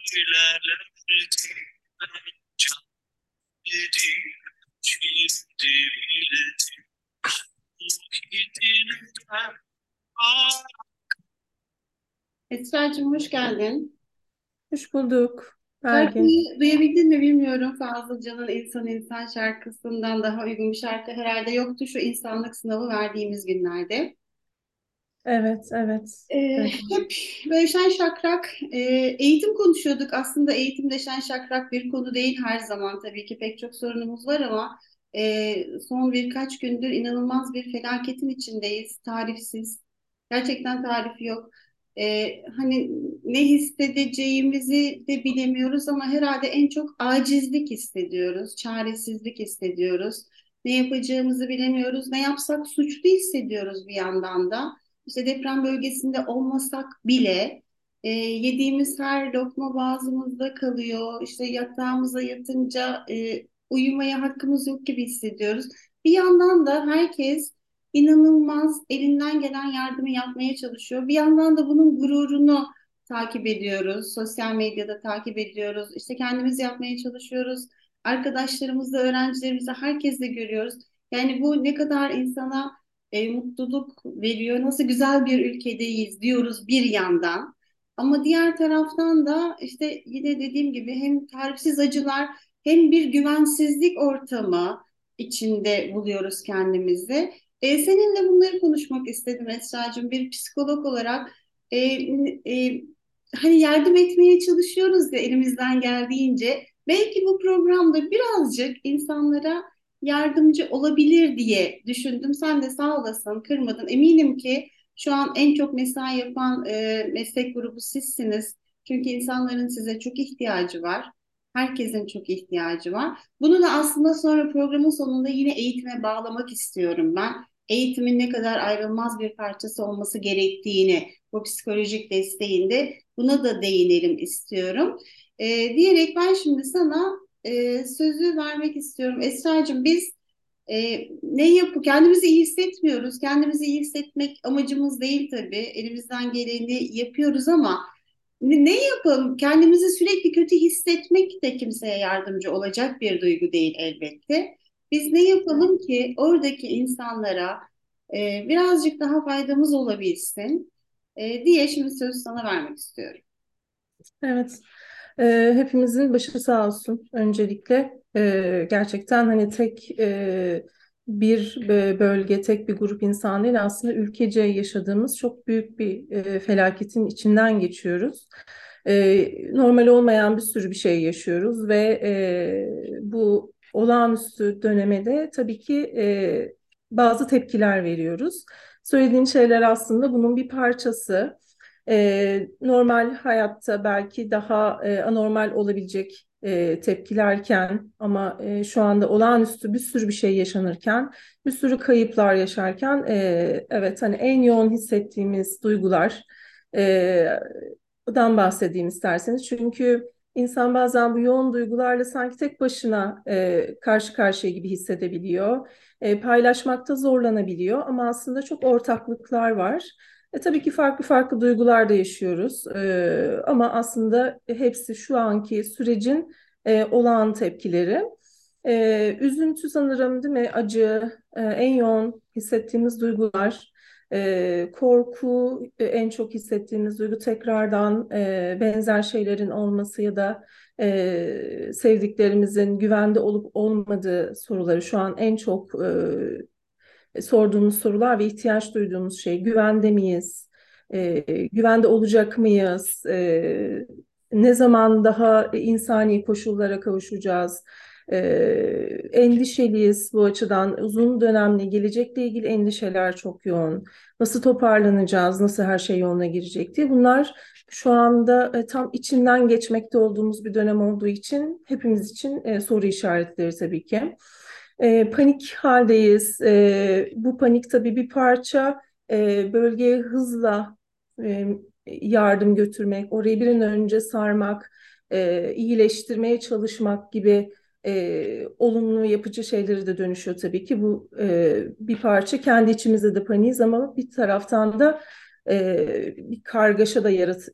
söylerlerdi ben can dedim şimdi bildim muhitinden Esra'cığım hoş geldin. Hoş bulduk Belgin. Şarkıyı duyabildin mi bilmiyorum. Fazılca'nın İnsan İnsan şarkısından daha uygun bir şarkı herhalde yoktu şu insanlık sınavı verdiğimiz günlerde. Evet, evet. Ee, Evet. hep böyle şen şakrak e, eğitim konuşuyorduk. Aslında eğitimde şen şakrak bir konu değil her zaman tabii ki pek çok sorunumuz var ama e, son birkaç gündür inanılmaz bir felaketin içindeyiz. Tarifsiz. Gerçekten tarifi yok. E, hani ne hissedeceğimizi de bilemiyoruz ama herhalde en çok acizlik hissediyoruz, çaresizlik hissediyoruz. Ne yapacağımızı bilemiyoruz. Ne yapsak suçlu hissediyoruz bir yandan da işte deprem bölgesinde olmasak bile e, yediğimiz her lokma boğazımızda kalıyor. İşte yatağımıza yatınca e, uyumaya hakkımız yok gibi hissediyoruz. Bir yandan da herkes inanılmaz elinden gelen yardımı yapmaya çalışıyor. Bir yandan da bunun gururunu takip ediyoruz. Sosyal medyada takip ediyoruz. İşte kendimiz yapmaya çalışıyoruz. Arkadaşlarımızla, öğrencilerimizle, herkesle görüyoruz. Yani bu ne kadar insana e, mutluluk veriyor. Nasıl güzel bir ülkedeyiz diyoruz bir yandan. Ama diğer taraftan da işte yine dediğim gibi hem tarifsiz acılar hem bir güvensizlik ortamı içinde buluyoruz kendimizi. E, seninle bunları konuşmak istedim Esra'cığım. Bir psikolog olarak e, e, hani yardım etmeye çalışıyoruz ya elimizden geldiğince. Belki bu programda birazcık insanlara yardımcı olabilir diye düşündüm. Sen de sağ olasın, kırmadın. Eminim ki şu an en çok mesai yapan e, meslek grubu sizsiniz. Çünkü insanların size çok ihtiyacı var. Herkesin çok ihtiyacı var. Bunu da aslında sonra programın sonunda yine eğitime bağlamak istiyorum ben. Eğitimin ne kadar ayrılmaz bir parçası olması gerektiğini, bu psikolojik desteğinde buna da değinelim istiyorum. E, diyerek ben şimdi sana e, sözü vermek istiyorum. Esra'cığım biz e, ne yapı kendimizi iyi hissetmiyoruz. Kendimizi iyi hissetmek amacımız değil tabii. Elimizden geleni yapıyoruz ama ne, ne yapalım? Kendimizi sürekli kötü hissetmek de kimseye yardımcı olacak bir duygu değil elbette. Biz ne yapalım ki oradaki insanlara e, birazcık daha faydamız olabilsin e, diye şimdi sözü sana vermek istiyorum. Evet. Ee, hepimizin başı sağ olsun öncelikle. Ee, gerçekten hani tek e, bir e, bölge, tek bir grup insan değil aslında ülkece yaşadığımız çok büyük bir e, felaketin içinden geçiyoruz. E, normal olmayan bir sürü bir şey yaşıyoruz ve e, bu olağanüstü döneme de tabii ki e, bazı tepkiler veriyoruz. Söylediğin şeyler aslında bunun bir parçası. E, normal hayatta belki daha e, anormal olabilecek e, tepkilerken ama e, şu anda olağanüstü bir sürü bir şey yaşanırken, bir sürü kayıplar yaşarken e, evet hani en yoğun hissettiğimiz duygular e, dan bahsedeyim isterseniz. Çünkü insan bazen bu yoğun duygularla sanki tek başına e, karşı karşıya gibi hissedebiliyor. E, paylaşmakta zorlanabiliyor ama aslında çok ortaklıklar var. E, tabii ki farklı farklı duygular da yaşıyoruz e, ama aslında hepsi şu anki sürecin e, olağan tepkileri. E, üzüntü sanırım değil mi? Acı, e, en yoğun hissettiğimiz duygular. E, korku e, en çok hissettiğimiz duygu tekrardan e, benzer şeylerin olması ya da e, sevdiklerimizin güvende olup olmadığı soruları şu an en çok e, sorduğumuz sorular ve ihtiyaç duyduğumuz şey güvende miyiz? E, güvende olacak mıyız? E, ne zaman daha insani koşullara kavuşacağız? E, endişeliyiz bu açıdan. Uzun dönemli gelecekle ilgili endişeler çok yoğun. Nasıl toparlanacağız? Nasıl her şey yoluna girecek diye. Bunlar şu anda e, tam içinden geçmekte olduğumuz bir dönem olduğu için hepimiz için e, soru işaretleri tabii ki. E, panik haldeyiz. E, bu panik tabii bir parça e, bölgeye hızla e, yardım götürmek, orayı bir an önce sarmak, e, iyileştirmeye çalışmak gibi e, olumlu yapıcı şeyleri de dönüşüyor tabii ki. Bu e, bir parça kendi içimizde de paniğiz ama bir taraftan da e, bir kargaşa da yarat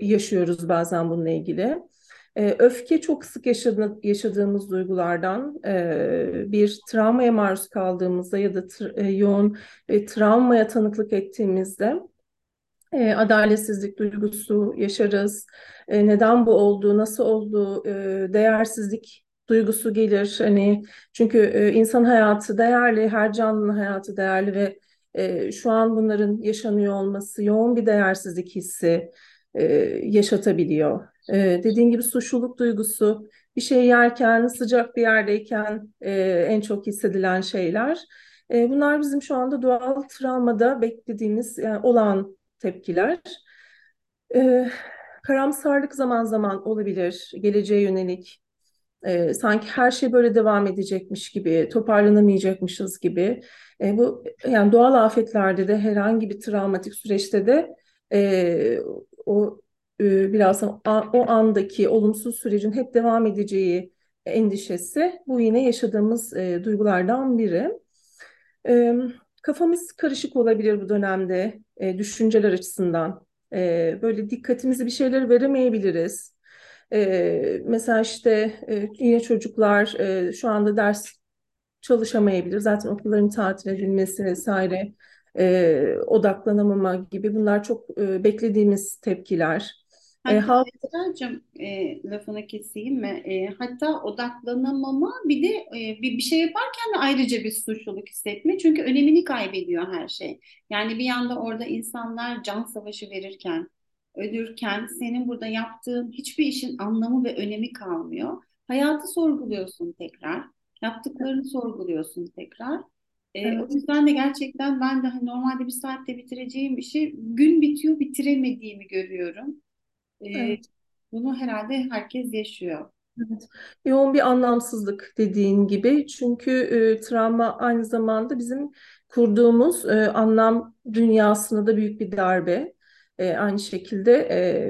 yaşıyoruz bazen bununla ilgili. E, öfke çok sık yaşadı, yaşadığımız duygulardan e, bir travmaya maruz kaldığımızda ya da e, yoğun e, travmaya tanıklık ettiğimizde e, adaletsizlik duygusu yaşarız. E, neden bu oldu, nasıl oldu, e, değersizlik duygusu gelir. Hani çünkü e, insan hayatı değerli, her canlının hayatı değerli ve e, şu an bunların yaşanıyor olması yoğun bir değersizlik hissi e, yaşatabiliyor. E, dediğin gibi suçluluk duygusu, bir şey yerken, sıcak bir yerdeyken e, en çok hissedilen şeyler. E, bunlar bizim şu anda doğal travmada beklediğimiz yani olan tepkiler. Karamsarlık zaman zaman olabilir, geleceğe yönelik. E, sanki her şey böyle devam edecekmiş gibi, toparlanamayacakmışız gibi. E, bu yani doğal afetlerde de herhangi bir travmatik süreçte de e, o e, biraz o andaki olumsuz sürecin hep devam edeceği endişesi bu yine yaşadığımız e, duygulardan biri. E, kafamız karışık olabilir bu dönemde e, düşünceler açısından. E, böyle dikkatimizi bir şeyler veremeyebiliriz. E, mesela işte e, yine çocuklar e, şu anda ders çalışamayabilir. Zaten okulların tatil edilmesi vesaire e, odaklanamama gibi bunlar çok e, beklediğimiz tepkiler. E, hatta Esra'cığım e, lafını keseyim mi? E, hatta odaklanamama bir de e, bir, bir şey yaparken de ayrıca bir suçluluk hissetme. Çünkü önemini kaybediyor her şey. Yani bir yanda orada insanlar can savaşı verirken, ölürken senin burada yaptığın hiçbir işin anlamı ve önemi kalmıyor. Hayatı sorguluyorsun tekrar. Yaptıklarını sorguluyorsun tekrar. E, evet. O yüzden de gerçekten ben de hani normalde bir saatte bitireceğim şey gün bitiyor bitiremediğimi görüyorum. Evet. Bunu herhalde herkes yaşıyor. Evet. Yoğun bir anlamsızlık dediğin gibi. Çünkü e, travma aynı zamanda bizim kurduğumuz e, anlam dünyasına da büyük bir darbe. E, aynı şekilde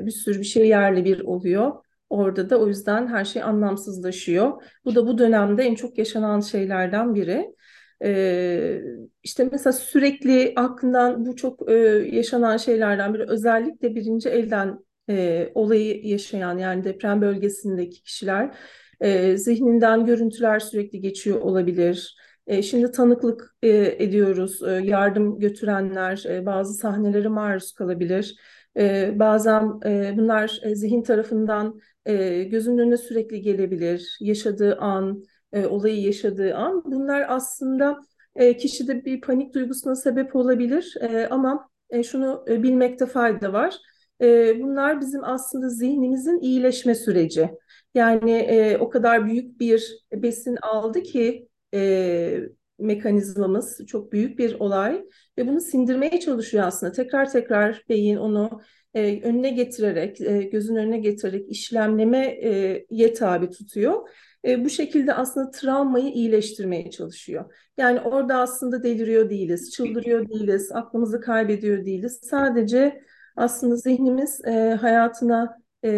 e, bir sürü bir şey yerli bir oluyor. Orada da o yüzden her şey anlamsızlaşıyor. Bu da bu dönemde en çok yaşanan şeylerden biri. Ee, işte mesela sürekli aklından bu çok e, yaşanan şeylerden biri özellikle birinci elden e, olayı yaşayan yani deprem bölgesindeki kişiler e, zihninden görüntüler sürekli geçiyor olabilir. E, şimdi tanıklık e, ediyoruz. E, yardım götürenler e, bazı sahnelere maruz kalabilir. E, bazen e, bunlar e, zihin tarafından e, gözünün önüne sürekli gelebilir. Yaşadığı an, e, olayı yaşadığı an. Bunlar aslında e, kişide bir panik duygusuna sebep olabilir. E, ama e, şunu e, bilmekte fayda var e, bunlar bizim aslında zihnimizin iyileşme süreci. Yani e, o kadar büyük bir besin aldı ki e, mekanizmamız çok büyük bir olay ve bunu sindirmeye çalışıyor aslında. Tekrar tekrar beyin onu e, önüne getirerek, e, gözün önüne getirerek işlemlemeye tabi tutuyor. E, bu şekilde aslında travmayı iyileştirmeye çalışıyor. Yani orada aslında deliriyor değiliz, çıldırıyor değiliz, aklımızı kaybediyor değiliz. Sadece aslında zihnimiz e, hayatına e,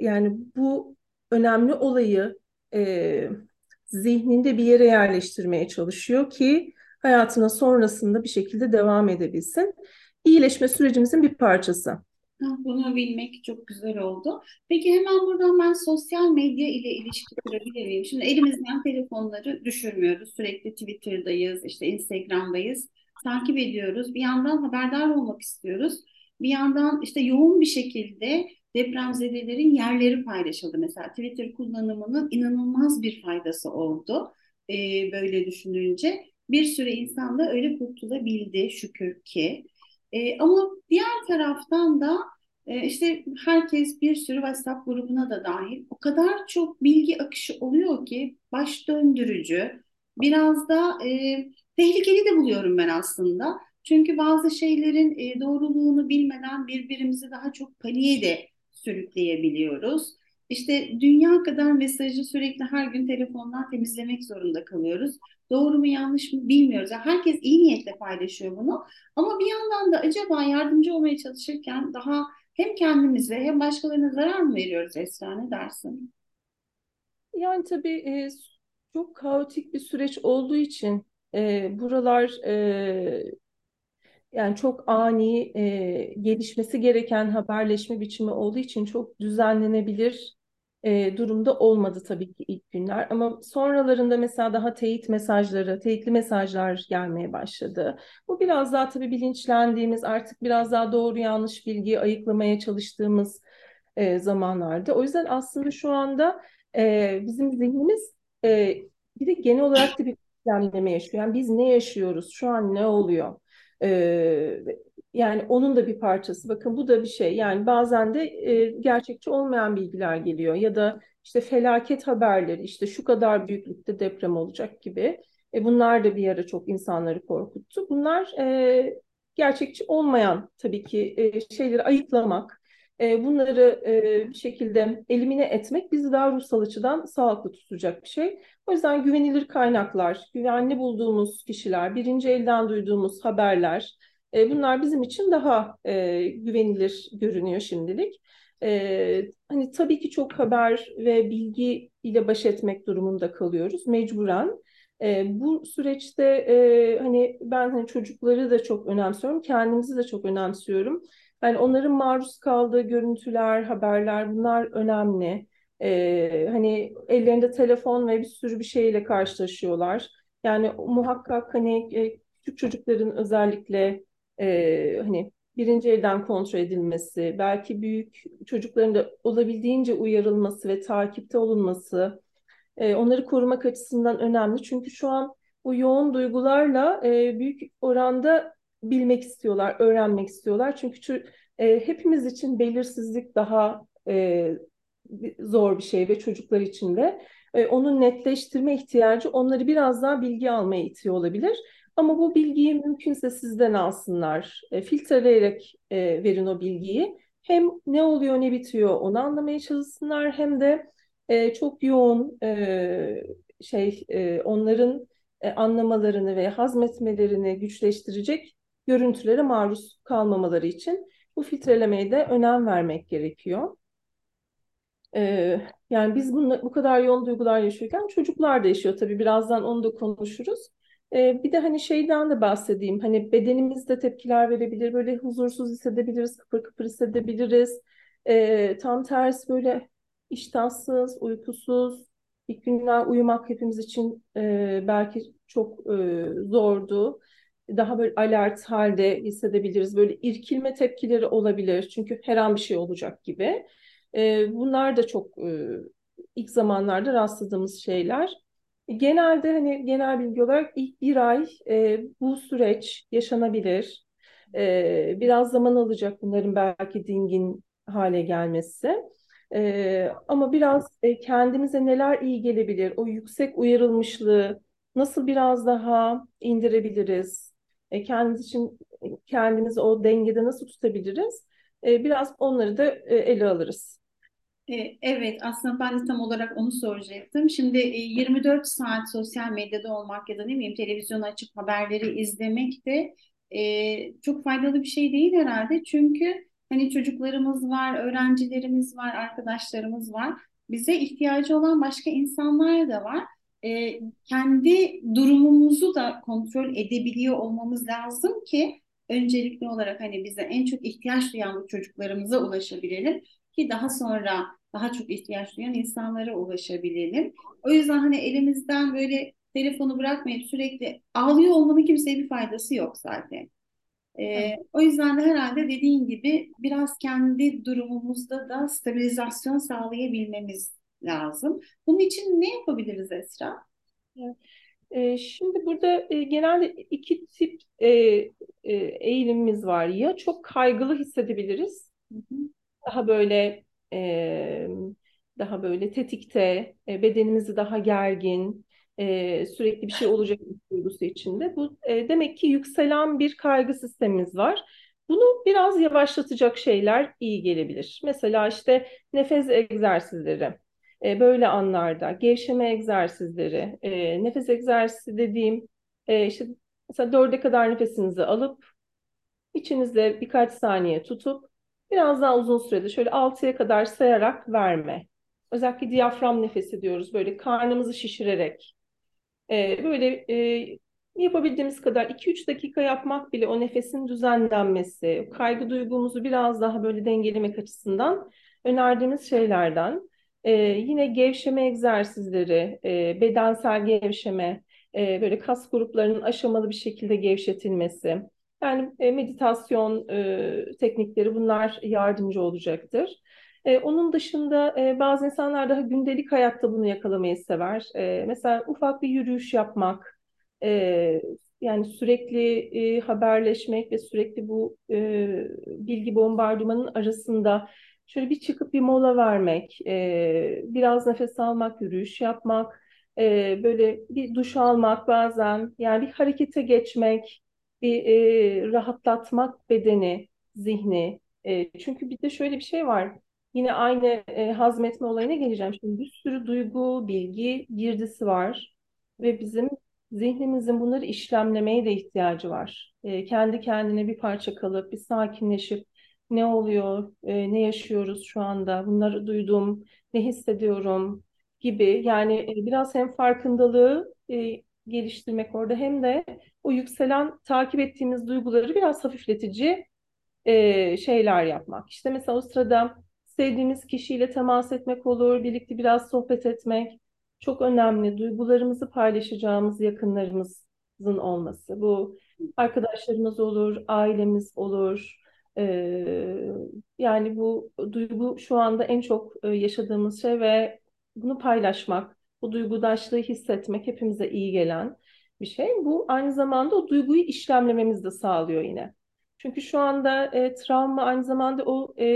yani bu önemli olayı e, zihninde bir yere yerleştirmeye çalışıyor ki hayatına sonrasında bir şekilde devam edebilsin. İyileşme sürecimizin bir parçası. Bunu bilmek çok güzel oldu. Peki hemen buradan ben sosyal medya ile ilişki kurabilir miyim? Şimdi elimizden telefonları düşürmüyoruz. Sürekli Twitter'dayız, işte Instagram'dayız. Takip ediyoruz. Bir yandan haberdar olmak istiyoruz. Bir yandan işte yoğun bir şekilde depremzedelerin yerleri paylaşıldı. Mesela Twitter kullanımının inanılmaz bir faydası oldu e, böyle düşününce. Bir sürü insan da öyle kurtulabildi şükür ki. E, ama diğer taraftan da e, işte herkes bir sürü WhatsApp grubuna da dahil o kadar çok bilgi akışı oluyor ki baş döndürücü. Biraz da e, tehlikeli de buluyorum ben aslında. Çünkü bazı şeylerin e, doğruluğunu bilmeden birbirimizi daha çok paniğe de sürükleyebiliyoruz. İşte dünya kadar mesajı sürekli her gün telefondan temizlemek zorunda kalıyoruz. Doğru mu yanlış mı bilmiyoruz. Yani herkes iyi niyetle paylaşıyor bunu. Ama bir yandan da acaba yardımcı olmaya çalışırken daha hem kendimize hem başkalarına zarar mı veriyoruz Esra ne dersin? Yani tabii e, çok kaotik bir süreç olduğu için e, buralar e, yani çok ani e, gelişmesi gereken haberleşme biçimi olduğu için çok düzenlenebilir e, durumda olmadı tabii ki ilk günler. Ama sonralarında mesela daha teyit mesajları, teyitli mesajlar gelmeye başladı. Bu biraz daha tabii bilinçlendiğimiz, artık biraz daha doğru yanlış bilgiyi ayıklamaya çalıştığımız e, zamanlarda. O yüzden aslında şu anda e, bizim zihnimiz e, bir de genel olarak da bir düzenleme yaşıyor. Yani biz ne yaşıyoruz? Şu an ne oluyor? Yani onun da bir parçası. Bakın bu da bir şey. Yani bazen de e, gerçekçi olmayan bilgiler geliyor ya da işte felaket haberleri, işte şu kadar büyüklükte deprem olacak gibi. E, bunlar da bir ara çok insanları korkuttu. Bunlar e, gerçekçi olmayan tabii ki e, şeyleri ayıklamak, e, bunları e, bir şekilde elimine etmek bizi daha ruhsal açıdan sağlıklı tutacak bir şey. O yüzden güvenilir kaynaklar, güvenli bulduğumuz kişiler, birinci elden duyduğumuz haberler, e, bunlar bizim için daha güvenilir görünüyor şimdilik. hani tabii ki çok haber ve bilgi ile baş etmek durumunda kalıyoruz mecburen. bu süreçte hani ben hani çocukları da çok önemsiyorum, kendimizi de çok önemsiyorum. Yani onların maruz kaldığı görüntüler, haberler bunlar önemli. Ee, hani ellerinde telefon ve bir sürü bir şeyle karşılaşıyorlar. Yani muhakkak hani e, küçük çocukların özellikle e, hani birinci elden kontrol edilmesi, belki büyük çocukların da olabildiğince uyarılması ve takipte olunması, e, onları korumak açısından önemli. Çünkü şu an bu yoğun duygularla e, büyük oranda bilmek istiyorlar, öğrenmek istiyorlar. Çünkü e, hepimiz için belirsizlik daha e, zor bir şey ve çocuklar için de. E, onun netleştirme ihtiyacı onları biraz daha bilgi almaya itiyor olabilir. Ama bu bilgiyi mümkünse sizden alsınlar. E, filtreleyerek e, verin o bilgiyi. Hem ne oluyor ne bitiyor onu anlamaya çalışsınlar hem de e, çok yoğun e, şey e, onların e, anlamalarını ve hazmetmelerini güçleştirecek görüntülere maruz kalmamaları için bu filtrelemeye de önem vermek gerekiyor. Ee, yani biz bunu, bu kadar yoğun duygular yaşıyorken çocuklar da yaşıyor tabii birazdan onu da konuşuruz. Ee, bir de hani şeyden de bahsedeyim hani bedenimiz de tepkiler verebilir böyle huzursuz hissedebiliriz kıpır kıpır hissedebiliriz. Ee, tam tersi böyle iştahsız, uykusuz, ilk günler uyumak hepimiz için e, belki çok e, zordu daha böyle alert halde hissedebiliriz. Böyle irkilme tepkileri olabilir. Çünkü her an bir şey olacak gibi. E, bunlar da çok e, ilk zamanlarda rastladığımız şeyler. Genelde hani genel bilgi olarak ilk bir ay e, bu süreç yaşanabilir. E, biraz zaman alacak bunların belki dingin hale gelmesi. E, ama biraz e, kendimize neler iyi gelebilir, o yüksek uyarılmışlığı nasıl biraz daha indirebiliriz? E, kendimiz için kendimizi o dengede nasıl tutabiliriz? E, biraz onları da e, ele alırız. Evet, aslında ben de tam olarak onu soracaktım. Şimdi 24 saat sosyal medyada olmak ya da ne bileyim televizyon açıp haberleri izlemek de çok faydalı bir şey değil herhalde. Çünkü hani çocuklarımız var, öğrencilerimiz var, arkadaşlarımız var. Bize ihtiyacı olan başka insanlar da var e, kendi durumumuzu da kontrol edebiliyor olmamız lazım ki öncelikli olarak hani bize en çok ihtiyaç duyan bu çocuklarımıza ulaşabilelim ki daha sonra daha çok ihtiyaç duyan insanlara ulaşabilelim. O yüzden hani elimizden böyle telefonu bırakmayıp sürekli ağlıyor olmanın kimseye bir faydası yok zaten. Ee, o yüzden de herhalde dediğin gibi biraz kendi durumumuzda da stabilizasyon sağlayabilmemiz lazım. Bunun için ne yapabiliriz Esra? E, şimdi burada e, genelde iki tip e, e, eğilimimiz var. Ya çok kaygılı hissedebiliriz. Hı hı. Daha böyle daha böyle tetikte, bedenimizi daha gergin, sürekli bir şey olacak duygusu içinde. Bu demek ki yükselen bir kaygı sistemimiz var. Bunu biraz yavaşlatacak şeyler iyi gelebilir. Mesela işte nefes egzersizleri. E, böyle anlarda gevşeme egzersizleri, e, nefes egzersizi dediğim e, işte mesela dörde kadar nefesinizi alıp içinizde birkaç saniye tutup biraz daha uzun sürede şöyle altıya kadar sayarak verme. Özellikle diyafram nefesi diyoruz böyle karnımızı şişirerek. böyle yapabildiğimiz kadar 2-3 dakika yapmak bile o nefesin düzenlenmesi, kaygı duygumuzu biraz daha böyle dengelemek açısından önerdiğimiz şeylerden. Ee, yine gevşeme egzersizleri, e, bedensel gevşeme, e, böyle kas gruplarının aşamalı bir şekilde gevşetilmesi. Yani e, meditasyon e, teknikleri bunlar yardımcı olacaktır. E, onun dışında e, bazı insanlar daha gündelik hayatta bunu yakalamayı sever. E, mesela ufak bir yürüyüş yapmak, e, yani sürekli e, haberleşmek ve sürekli bu e, bilgi bombardımanın arasında şöyle bir çıkıp bir mola vermek, e, biraz nefes almak, yürüyüş yapmak, e, böyle bir duş almak bazen, yani bir harekete geçmek, bir e, rahatlatmak bedeni, zihni. E, çünkü bir de şöyle bir şey var. Yine aynı e, hazmetme olayına geleceğim. Şimdi bir sürü duygu, bilgi girdisi var ve bizim zihnimizin bunları işlemlemeye de ihtiyacı var. E, kendi kendine bir parça kalıp, bir sakinleşip ne oluyor, e, ne yaşıyoruz şu anda, bunları duydum, ne hissediyorum gibi. Yani e, biraz hem farkındalığı e, geliştirmek orada hem de o yükselen takip ettiğimiz duyguları biraz hafifletici e, şeyler yapmak. İşte mesela o sırada sevdiğimiz kişiyle temas etmek olur, birlikte biraz sohbet etmek çok önemli. Duygularımızı paylaşacağımız yakınlarımızın olması. Bu arkadaşlarımız olur, ailemiz olur. Ee, yani bu duygu şu anda en çok yaşadığımız şey ve bunu paylaşmak, bu duygudaşlığı hissetmek hepimize iyi gelen bir şey. Bu aynı zamanda o duyguyu işlemlememizi de sağlıyor yine. Çünkü şu anda e, travma aynı zamanda o e,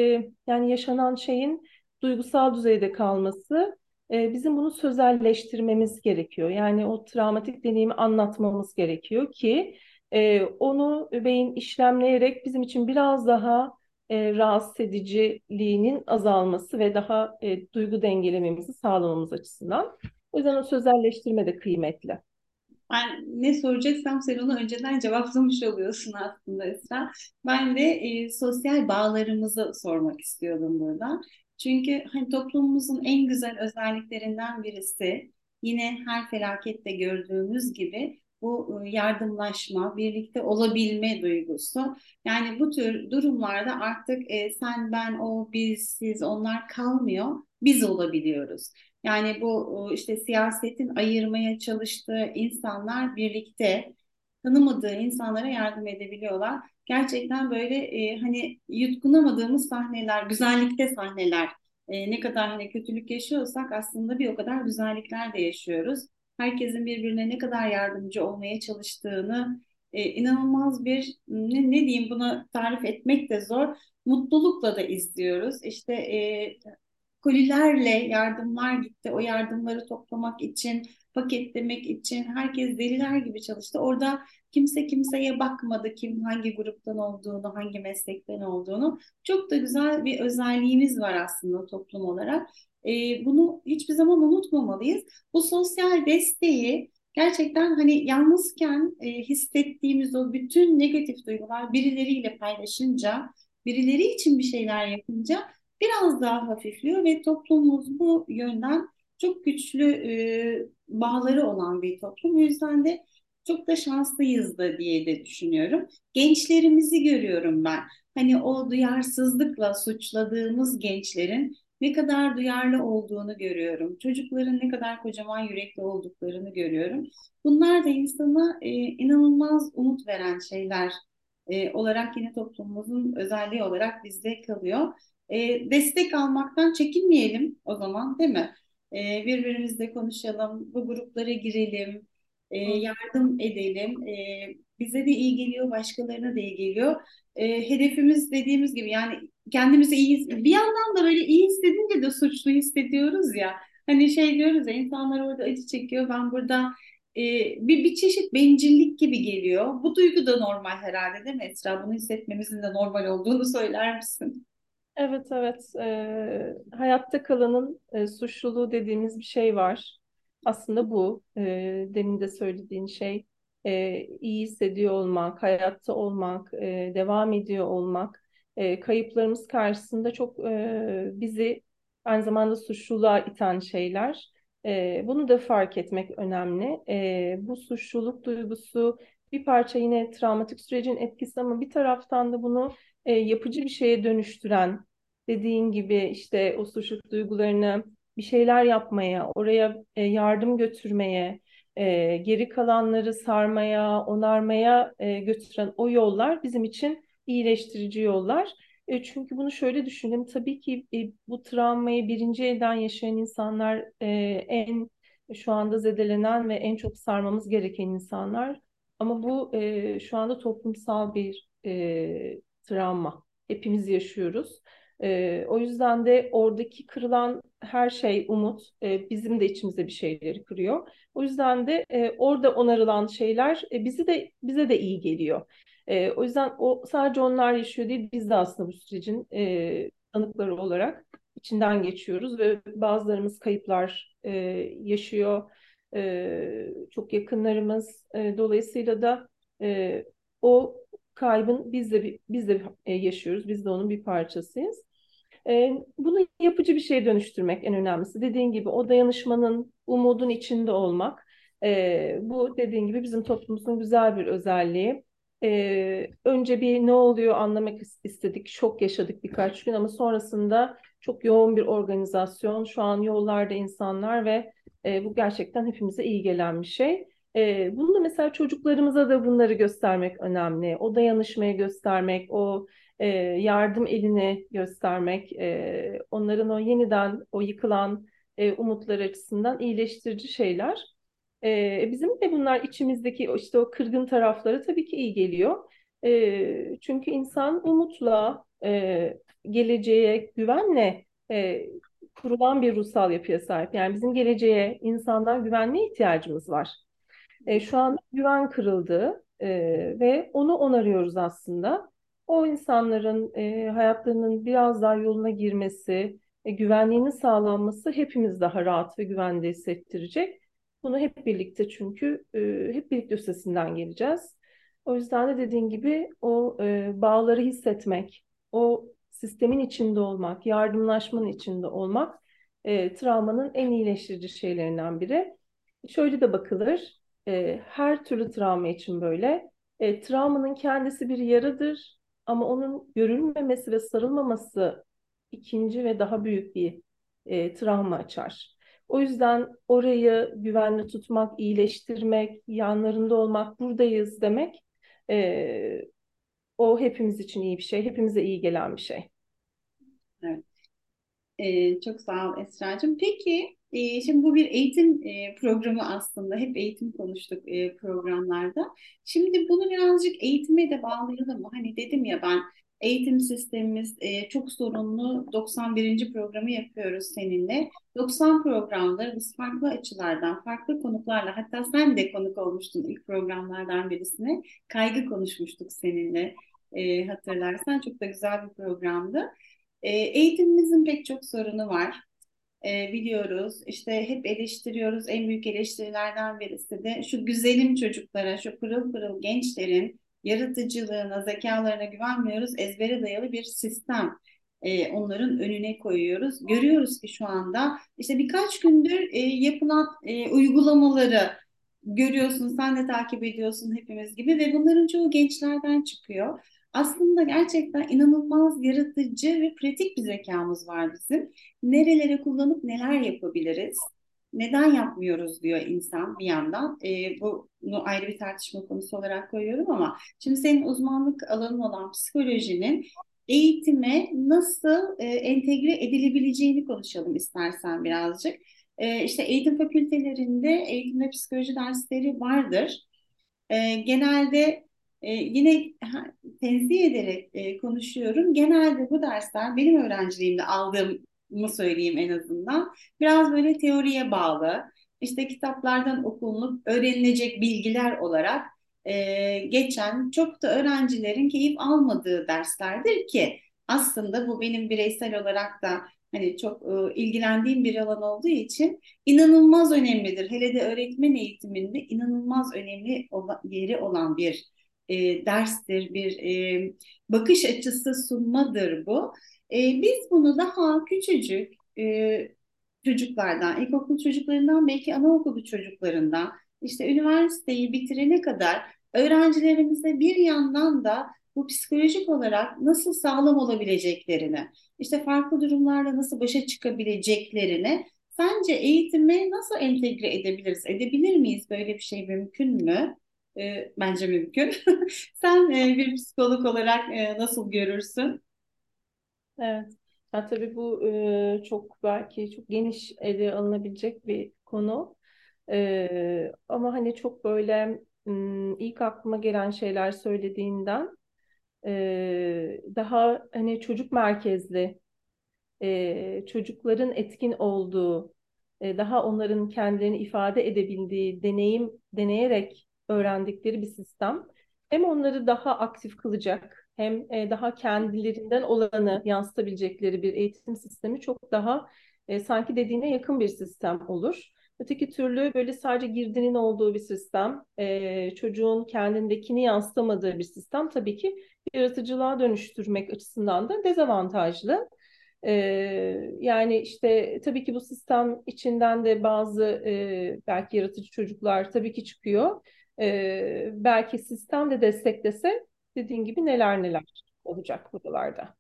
yani yaşanan şeyin duygusal düzeyde kalması e, bizim bunu sözelleştirmemiz gerekiyor. Yani o travmatik deneyimi anlatmamız gerekiyor ki e, onu beyin işlemleyerek bizim için biraz daha e, rahatsız ediciliğinin azalması ve daha e, duygu dengelememizi sağlamamız açısından. O yüzden o sözelleştirme de kıymetli. Ben ne soracaksam sen onu önceden cevaplamış oluyorsun aslında Esra. Ben de e, sosyal bağlarımızı sormak istiyordum burada. Çünkü hani toplumumuzun en güzel özelliklerinden birisi yine her felakette gördüğümüz gibi bu e, yardımlaşma, birlikte olabilme duygusu. Yani bu tür durumlarda artık e, sen, ben, o, biz, siz, onlar kalmıyor. Biz olabiliyoruz. Yani bu işte siyasetin ayırmaya çalıştığı insanlar birlikte tanımadığı insanlara yardım edebiliyorlar. Gerçekten böyle e, hani yutkunamadığımız sahneler, güzellikte sahneler. E, ne kadar hani kötülük yaşıyorsak aslında bir o kadar güzellikler de yaşıyoruz. Herkesin birbirine ne kadar yardımcı olmaya çalıştığını e, inanılmaz bir ne, ne diyeyim bunu tarif etmek de zor. Mutlulukla da izliyoruz. İşte e, kolilerle yardımlar gitti. O yardımları toplamak için, paketlemek için herkes deliler gibi çalıştı. Orada kimse kimseye bakmadı kim hangi gruptan olduğunu, hangi meslekten olduğunu. Çok da güzel bir özelliğimiz var aslında toplum olarak. E, bunu hiçbir zaman unutmamalıyız. Bu sosyal desteği gerçekten hani yalnızken e, hissettiğimiz o bütün negatif duygular birileriyle paylaşınca, birileri için bir şeyler yapınca biraz daha hafifliyor ve toplumumuz bu yönden çok güçlü e, bağları olan bir toplum. O yüzden de çok da şanslıyız da diye de düşünüyorum. Gençlerimizi görüyorum ben. Hani o duyarsızlıkla suçladığımız gençlerin ne kadar duyarlı olduğunu görüyorum. Çocukların ne kadar kocaman yürekli olduklarını görüyorum. Bunlar da insana e, inanılmaz umut veren şeyler e, olarak yine toplumumuzun özelliği olarak bizde kalıyor. E, destek almaktan çekinmeyelim o zaman değil mi? E, birbirimizle konuşalım, bu gruplara girelim, e, yardım edelim. E, bize de iyi geliyor, başkalarına da iyi geliyor. E, hedefimiz dediğimiz gibi yani kendimizi iyi bir yandan da böyle iyi hissedince de suçlu hissediyoruz ya. Hani şey diyoruz ya insanlar orada acı çekiyor ben burada e, bir, bir çeşit bencillik gibi geliyor. Bu duygu da normal herhalde değil mi Esra? Bunu hissetmemizin de normal olduğunu söyler misin? Evet evet Ee, hayatta kalanın e, suçluluğu dediğimiz bir şey var. Aslında bu e, demin de söylediğin şey e, iyi hissediyor olmak, hayatta olmak, e, devam ediyor olmak, e, kayıplarımız karşısında çok e, bizi aynı zamanda suçluluğa iten şeyler. E, bunu da fark etmek önemli. E, bu suçluluk duygusu bir parça yine travmatik sürecin etkisi ama bir taraftan da bunu e, yapıcı bir şeye dönüştüren, dediğin gibi işte o suçluluk duygularını bir şeyler yapmaya, oraya e, yardım götürmeye, e, geri kalanları sarmaya, onarmaya e, götüren o yollar bizim için iyileştirici yollar. Çünkü bunu şöyle düşünelim, tabii ki bu travmayı birinci elden yaşayan insanlar en şu anda zedelenen ve en çok sarmamız gereken insanlar. Ama bu e, şu anda toplumsal bir travma. Hepimiz yaşıyoruz. O yüzden de oradaki kırılan her şey umut e, bizim de içimizde bir şeyleri kırıyor. O yüzden de e, orada onarılan şeyler e, bizi de bize de iyi geliyor. E, o yüzden o sadece onlar yaşıyor değil, biz de aslında bu sürecin e, tanıkları olarak içinden geçiyoruz ve bazılarımız kayıplar e, yaşıyor. E, çok yakınlarımız e, dolayısıyla da e, o kaybın biz de biz de e, yaşıyoruz. Biz de onun bir parçasıyız. E, bunu yapıcı bir şeye dönüştürmek en önemlisi. Dediğin gibi o dayanışmanın, umudun içinde olmak. E, bu dediğin gibi bizim toplumumuzun güzel bir özelliği. E, önce bir ne oluyor anlamak istedik, şok yaşadık birkaç gün ama sonrasında çok yoğun bir organizasyon. Şu an yollarda insanlar ve e, bu gerçekten hepimize iyi gelen bir şey. Bunu da mesela çocuklarımıza da bunları göstermek önemli. O dayanışmayı göstermek, o e, yardım elini göstermek, e, onların o yeniden o yıkılan e, umutları açısından iyileştirici şeyler. E, bizim de bunlar içimizdeki işte o kırgın tarafları tabii ki iyi geliyor. E, çünkü insan umutla, e, geleceğe güvenle e, kurulan bir ruhsal yapıya sahip. Yani bizim geleceğe, insandan güvenmeye ihtiyacımız var. E, şu an güven kırıldı e, ve onu onarıyoruz aslında. O insanların e, hayatlarının biraz daha yoluna girmesi, e, güvenliğinin sağlanması hepimiz daha rahat ve güvende hissettirecek. Bunu hep birlikte çünkü e, hep birlikte üstesinden geleceğiz. O yüzden de dediğin gibi o e, bağları hissetmek, o sistemin içinde olmak, yardımlaşmanın içinde olmak e, travmanın en iyileştirici şeylerinden biri. Şöyle de bakılır, e, her türlü travma için böyle. E, travmanın kendisi bir yaradır ama onun görülmemesi ve sarılmaması ikinci ve daha büyük bir e, travma açar. O yüzden orayı güvenli tutmak, iyileştirmek, yanlarında olmak, buradayız demek e, o hepimiz için iyi bir şey, hepimize iyi gelen bir şey. Evet. Ee, çok sağ ol Esra'cığım. Peki, e, şimdi bu bir eğitim e, programı aslında. Hep eğitim konuştuk e, programlarda. Şimdi bunu birazcık eğitime de bağlayalım mı? Hani dedim ya ben eğitim sistemimiz e, çok sorunlu 91. programı yapıyoruz seninle. 90 programları biz farklı açılardan, farklı konuklarla hatta sen de konuk olmuştun ilk programlardan birisine. Kaygı konuşmuştuk seninle hatırlarsan. Çok da güzel bir programdı. Eğitimimizin pek çok sorunu var. E, biliyoruz. İşte hep eleştiriyoruz. En büyük eleştirilerden birisi de şu güzelim çocuklara, şu pırıl pırıl gençlerin yaratıcılığına, zekalarına güvenmiyoruz. Ezbere dayalı bir sistem e, onların önüne koyuyoruz. Görüyoruz ki şu anda işte birkaç gündür e, yapılan e, uygulamaları görüyorsun, sen de takip ediyorsun hepimiz gibi ve bunların çoğu gençlerden çıkıyor. Aslında gerçekten inanılmaz yaratıcı ve pratik bir zekamız var bizim. Nerelere kullanıp neler yapabiliriz? Neden yapmıyoruz diyor insan bir yandan. E, bunu ayrı bir tartışma konusu olarak koyuyorum ama şimdi senin uzmanlık alanın olan psikolojinin eğitime nasıl e, entegre edilebileceğini konuşalım istersen birazcık. E, işte eğitim fakültelerinde eğitim ve psikoloji dersleri vardır. E, genelde e, yine tenzih ederek e, konuşuyorum. Genelde bu dersler benim öğrenciliğimde aldığımı söyleyeyim en azından. Biraz böyle teoriye bağlı. İşte kitaplardan okunup öğrenilecek bilgiler olarak e, geçen çok da öğrencilerin keyif almadığı derslerdir ki aslında bu benim bireysel olarak da hani çok e, ilgilendiğim bir alan olduğu için inanılmaz önemlidir. Hele de öğretmen eğitiminde inanılmaz önemli olan, yeri olan bir e, derstir, bir e, bakış açısı sunmadır bu. E, biz bunu daha küçücük, e, çocuklardan, ilkokul çocuklarından belki anaokulu çocuklarından işte üniversiteyi bitirene kadar öğrencilerimize bir yandan da bu psikolojik olarak nasıl sağlam olabileceklerini, işte farklı durumlarla nasıl başa çıkabileceklerini sence eğitime nasıl entegre edebiliriz? Edebilir miyiz? Böyle bir şey mümkün mü? E, bence mümkün. Sen e, bir psikolog olarak e, nasıl görürsün? Evet. Ya tabii bu e, çok belki çok geniş ele alınabilecek bir konu. E, ama hani çok böyle ilk aklıma gelen şeyler söylediğinden e, daha hani çocuk merkezli e, çocukların etkin olduğu, e, daha onların kendilerini ifade edebildiği, deneyim deneyerek öğrendikleri bir sistem. Hem onları daha aktif kılacak, hem e, daha kendilerinden olanı yansıtabilecekleri bir eğitim sistemi çok daha e, sanki dediğine yakın bir sistem olur. Öteki türlü böyle sadece girdinin olduğu bir sistem, e, çocuğun kendindekini yansıtamadığı bir sistem tabii ki yaratıcılığa dönüştürmek açısından da dezavantajlı. Ee, yani işte tabii ki bu sistem içinden de bazı e, belki yaratıcı çocuklar tabii ki çıkıyor. Ee, belki sistem de desteklese dediğin gibi neler neler olacak buralarda.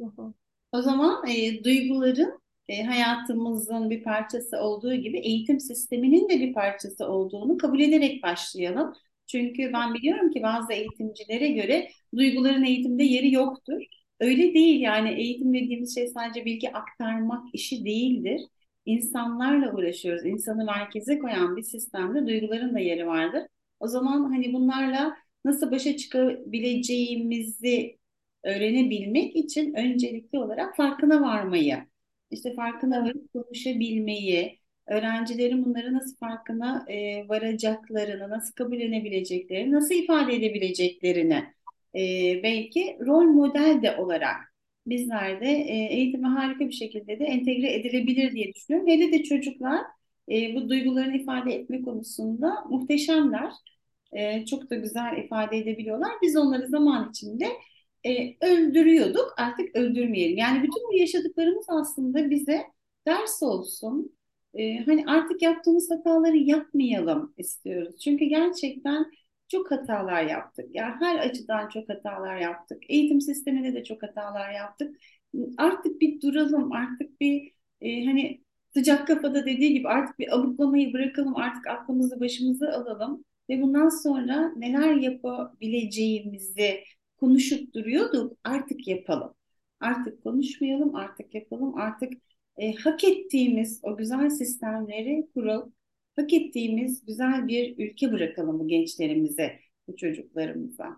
Hı. O zaman e, duyguların e, hayatımızın bir parçası olduğu gibi eğitim sisteminin de bir parçası olduğunu kabul ederek başlayalım. Çünkü ben biliyorum ki bazı eğitimcilere göre duyguların eğitimde yeri yoktur. Öyle değil yani eğitim dediğimiz şey sadece bilgi aktarmak işi değildir. İnsanlarla uğraşıyoruz. İnsanı merkeze koyan bir sistemde duyguların da yeri vardır. O zaman hani bunlarla nasıl başa çıkabileceğimizi öğrenebilmek için öncelikli olarak farkına varmayı, işte farkına varıp konuşabilmeyi, öğrencilerin bunları nasıl farkına e, varacaklarını, nasıl kabullenebileceklerini, nasıl ifade edebileceklerini e, belki rol model de olarak bizler de e, eğitime harika bir şekilde de entegre edilebilir diye düşünüyorum. Hele de çocuklar e, bu duygularını ifade etme konusunda muhteşemler. E, çok da güzel ifade edebiliyorlar. Biz onları zaman içinde e, öldürüyorduk. Artık öldürmeyelim. Yani bütün bu yaşadıklarımız aslında bize ders olsun. E, hani artık yaptığımız hataları yapmayalım istiyoruz. Çünkü gerçekten çok hatalar yaptık. Yani her açıdan çok hatalar yaptık. Eğitim sisteminde de çok hatalar yaptık. Artık bir duralım, artık bir e, hani sıcak kafada dediği gibi artık bir abuklamayı bırakalım, artık aklımızı başımıza alalım ve bundan sonra neler yapabileceğimizi konuşup duruyorduk, artık yapalım. Artık konuşmayalım, artık yapalım, artık e, hak ettiğimiz o güzel sistemleri kuralım hak ettiğimiz güzel bir ülke bırakalım bu gençlerimize, bu çocuklarımıza.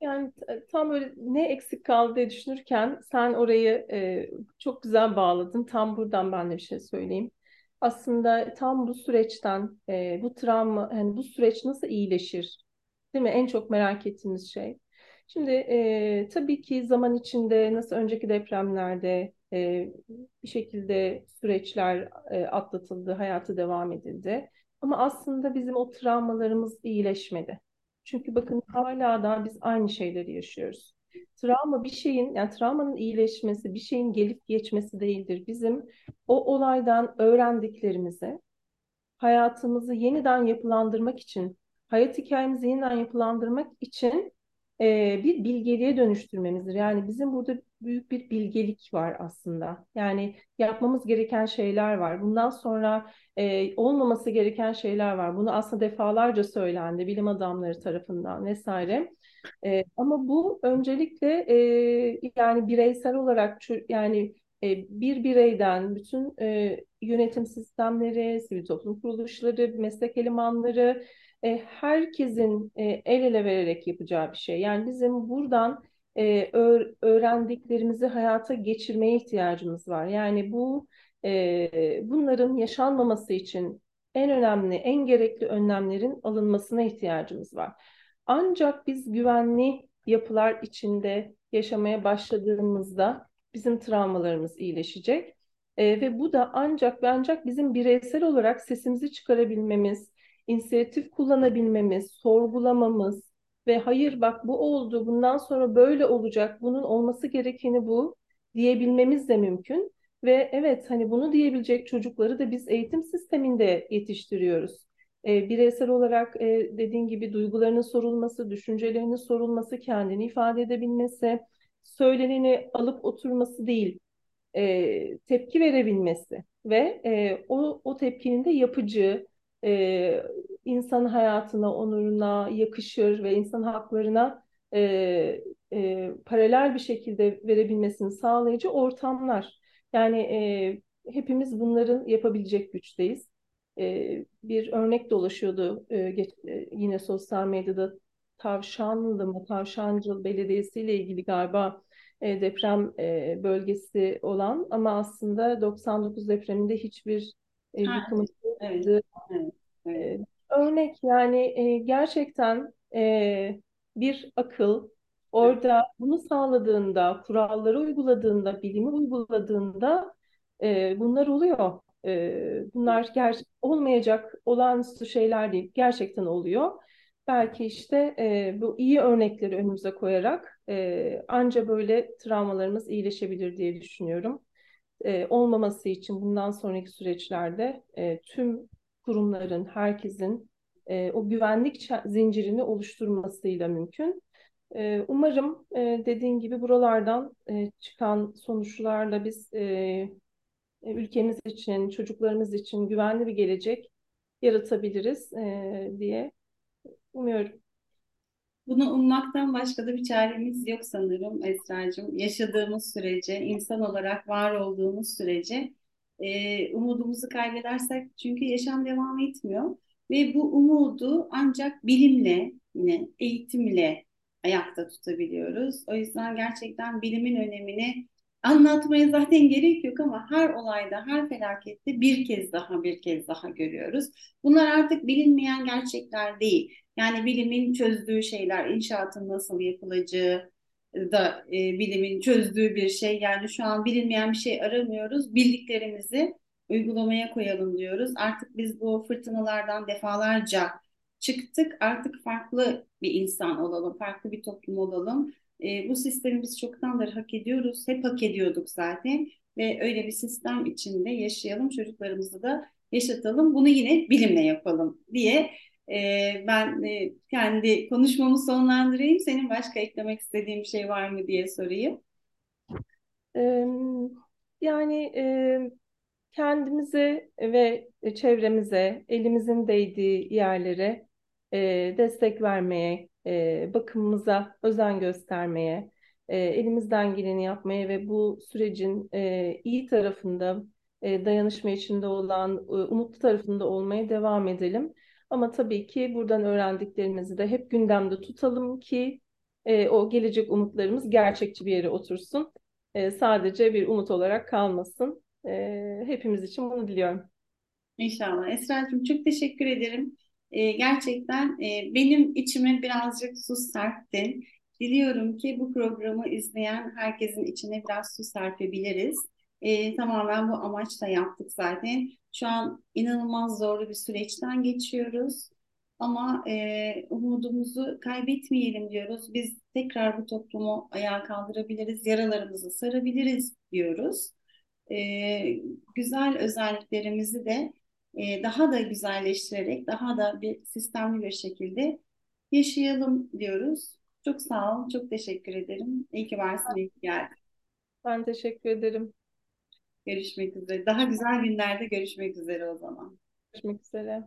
Yani tam böyle ne eksik kaldı diye düşünürken sen orayı e, çok güzel bağladın. Tam buradan ben de bir şey söyleyeyim. Aslında tam bu süreçten, e, bu travma, yani bu süreç nasıl iyileşir? Değil mi? En çok merak ettiğimiz şey. Şimdi e, tabii ki zaman içinde nasıl önceki depremlerde e, bir şekilde süreçler e, atlatıldı, hayatı devam edildi. Ama aslında bizim o travmalarımız iyileşmedi. Çünkü bakın hala da biz aynı şeyleri yaşıyoruz. Travma bir şeyin, yani travmanın iyileşmesi, bir şeyin gelip geçmesi değildir. Bizim o olaydan öğrendiklerimizi hayatımızı yeniden yapılandırmak için, hayat hikayemizi yeniden yapılandırmak için e, bir bilgeliğe dönüştürmemizdir. Yani bizim burada büyük bir bilgelik var aslında. Yani yapmamız gereken şeyler var. Bundan sonra e, olmaması gereken şeyler var. Bunu aslında defalarca söylendi bilim adamları tarafından vesaire. E, ama bu öncelikle e, yani bireysel olarak yani e, bir bireyden bütün e, yönetim sistemleri, sivil toplum kuruluşları, meslek elemanları, e, herkesin e, el ele vererek yapacağı bir şey. Yani bizim buradan e, öğrendiklerimizi hayata geçirmeye ihtiyacımız var. Yani bu e, bunların yaşanmaması için en önemli, en gerekli önlemlerin alınmasına ihtiyacımız var. Ancak biz güvenli yapılar içinde yaşamaya başladığımızda bizim travmalarımız iyileşecek. E, ve bu da ancak ve ancak bizim bireysel olarak sesimizi çıkarabilmemiz, inisiyatif kullanabilmemiz, sorgulamamız ve hayır bak bu oldu, bundan sonra böyle olacak, bunun olması gerekeni bu diyebilmemiz de mümkün. Ve evet hani bunu diyebilecek çocukları da biz eğitim sisteminde yetiştiriyoruz. E, bireysel olarak e, dediğin gibi duygularının sorulması, düşüncelerinin sorulması, kendini ifade edebilmesi, söyleneni alıp oturması değil, e, tepki verebilmesi ve e, o, o tepkinin de yapıcı, e, insan hayatına, onuruna yakışır ve insan haklarına e, e, paralel bir şekilde verebilmesini sağlayıcı ortamlar. Yani e, hepimiz bunların yapabilecek güçteyiz. E, bir örnek dolaşıyordu e, geç, e, yine sosyal medyada Tavşanlı mı, Tavşancıl Belediyesi ile ilgili galiba e, deprem e, bölgesi olan ama aslında 99 depreminde hiçbir e, Ha, yıkım evet, evet, evet. örnek yani e, gerçekten e, bir akıl orada bunu sağladığında, kuralları uyguladığında, bilimi uyguladığında e, bunlar oluyor. E, bunlar ger olmayacak olağanüstü şeyler değil, gerçekten oluyor. Belki işte e, bu iyi örnekleri önümüze koyarak e, anca böyle travmalarımız iyileşebilir diye düşünüyorum. E, olmaması için bundan sonraki süreçlerde e, tüm kurumların, herkesin e, o güvenlik zincirini oluşturmasıyla mümkün. E, umarım e, dediğin gibi buralardan e, çıkan sonuçlarla biz e, ülkemiz için, çocuklarımız için güvenli bir gelecek yaratabiliriz e, diye umuyorum. Bunu ummaktan başka da bir çaremiz yok sanırım Esra'cığım. Yaşadığımız sürece, insan olarak var olduğumuz sürece e, umudumuzu kaybedersek çünkü yaşam devam etmiyor. Ve bu umudu ancak bilimle, yine eğitimle ayakta tutabiliyoruz. O yüzden gerçekten bilimin önemini anlatmaya zaten gerek yok ama her olayda, her felakette bir kez daha bir kez daha görüyoruz. Bunlar artık bilinmeyen gerçekler değil. Yani bilimin çözdüğü şeyler, inşaatın nasıl yapılacağı da e, bilimin çözdüğü bir şey. Yani şu an bilinmeyen bir şey aramıyoruz. Bildiklerimizi uygulamaya koyalım diyoruz. Artık biz bu fırtınalardan defalarca çıktık. Artık farklı bir insan olalım, farklı bir toplum olalım. E, bu sistemi biz çoktandır hak ediyoruz. Hep hak ediyorduk zaten. Ve öyle bir sistem içinde yaşayalım. Çocuklarımızı da yaşatalım. Bunu yine bilimle yapalım diye e, ben e, kendi konuşmamı sonlandırayım. Senin başka eklemek istediğin bir şey var mı diye sorayım. Yani e, kendimize ve çevremize, elimizin değdiği yerlere e, destek vermeye, e, bakımımıza özen göstermeye, e, elimizden geleni yapmaya ve bu sürecin e, iyi tarafında, e, dayanışma içinde olan, e, umutlu tarafında olmaya devam edelim. Ama tabii ki buradan öğrendiklerimizi de hep gündemde tutalım ki e, o gelecek umutlarımız gerçekçi bir yere otursun. E, sadece bir umut olarak kalmasın. E, hepimiz için bunu diliyorum. İnşallah. Esra'cığım çok teşekkür ederim. E, gerçekten e, benim içime birazcık su serptin. Diliyorum ki bu programı izleyen herkesin içine biraz su serpebiliriz. E, tamamen bu amaçla yaptık zaten. Şu an inanılmaz zorlu bir süreçten geçiyoruz. Ama e, umudumuzu kaybetmeyelim diyoruz. Biz tekrar bu toplumu ayağa kaldırabiliriz, yaralarımızı sarabiliriz diyoruz. E, güzel özelliklerimizi de e, daha da güzelleştirerek, daha da bir sistemli bir şekilde yaşayalım diyoruz. Çok sağ ol, çok teşekkür ederim. İyi ki varsın, iyi ki geldin. Ben teşekkür ederim. Görüşmek üzere. Daha güzel günlerde görüşmek üzere o zaman. Görüşmek üzere.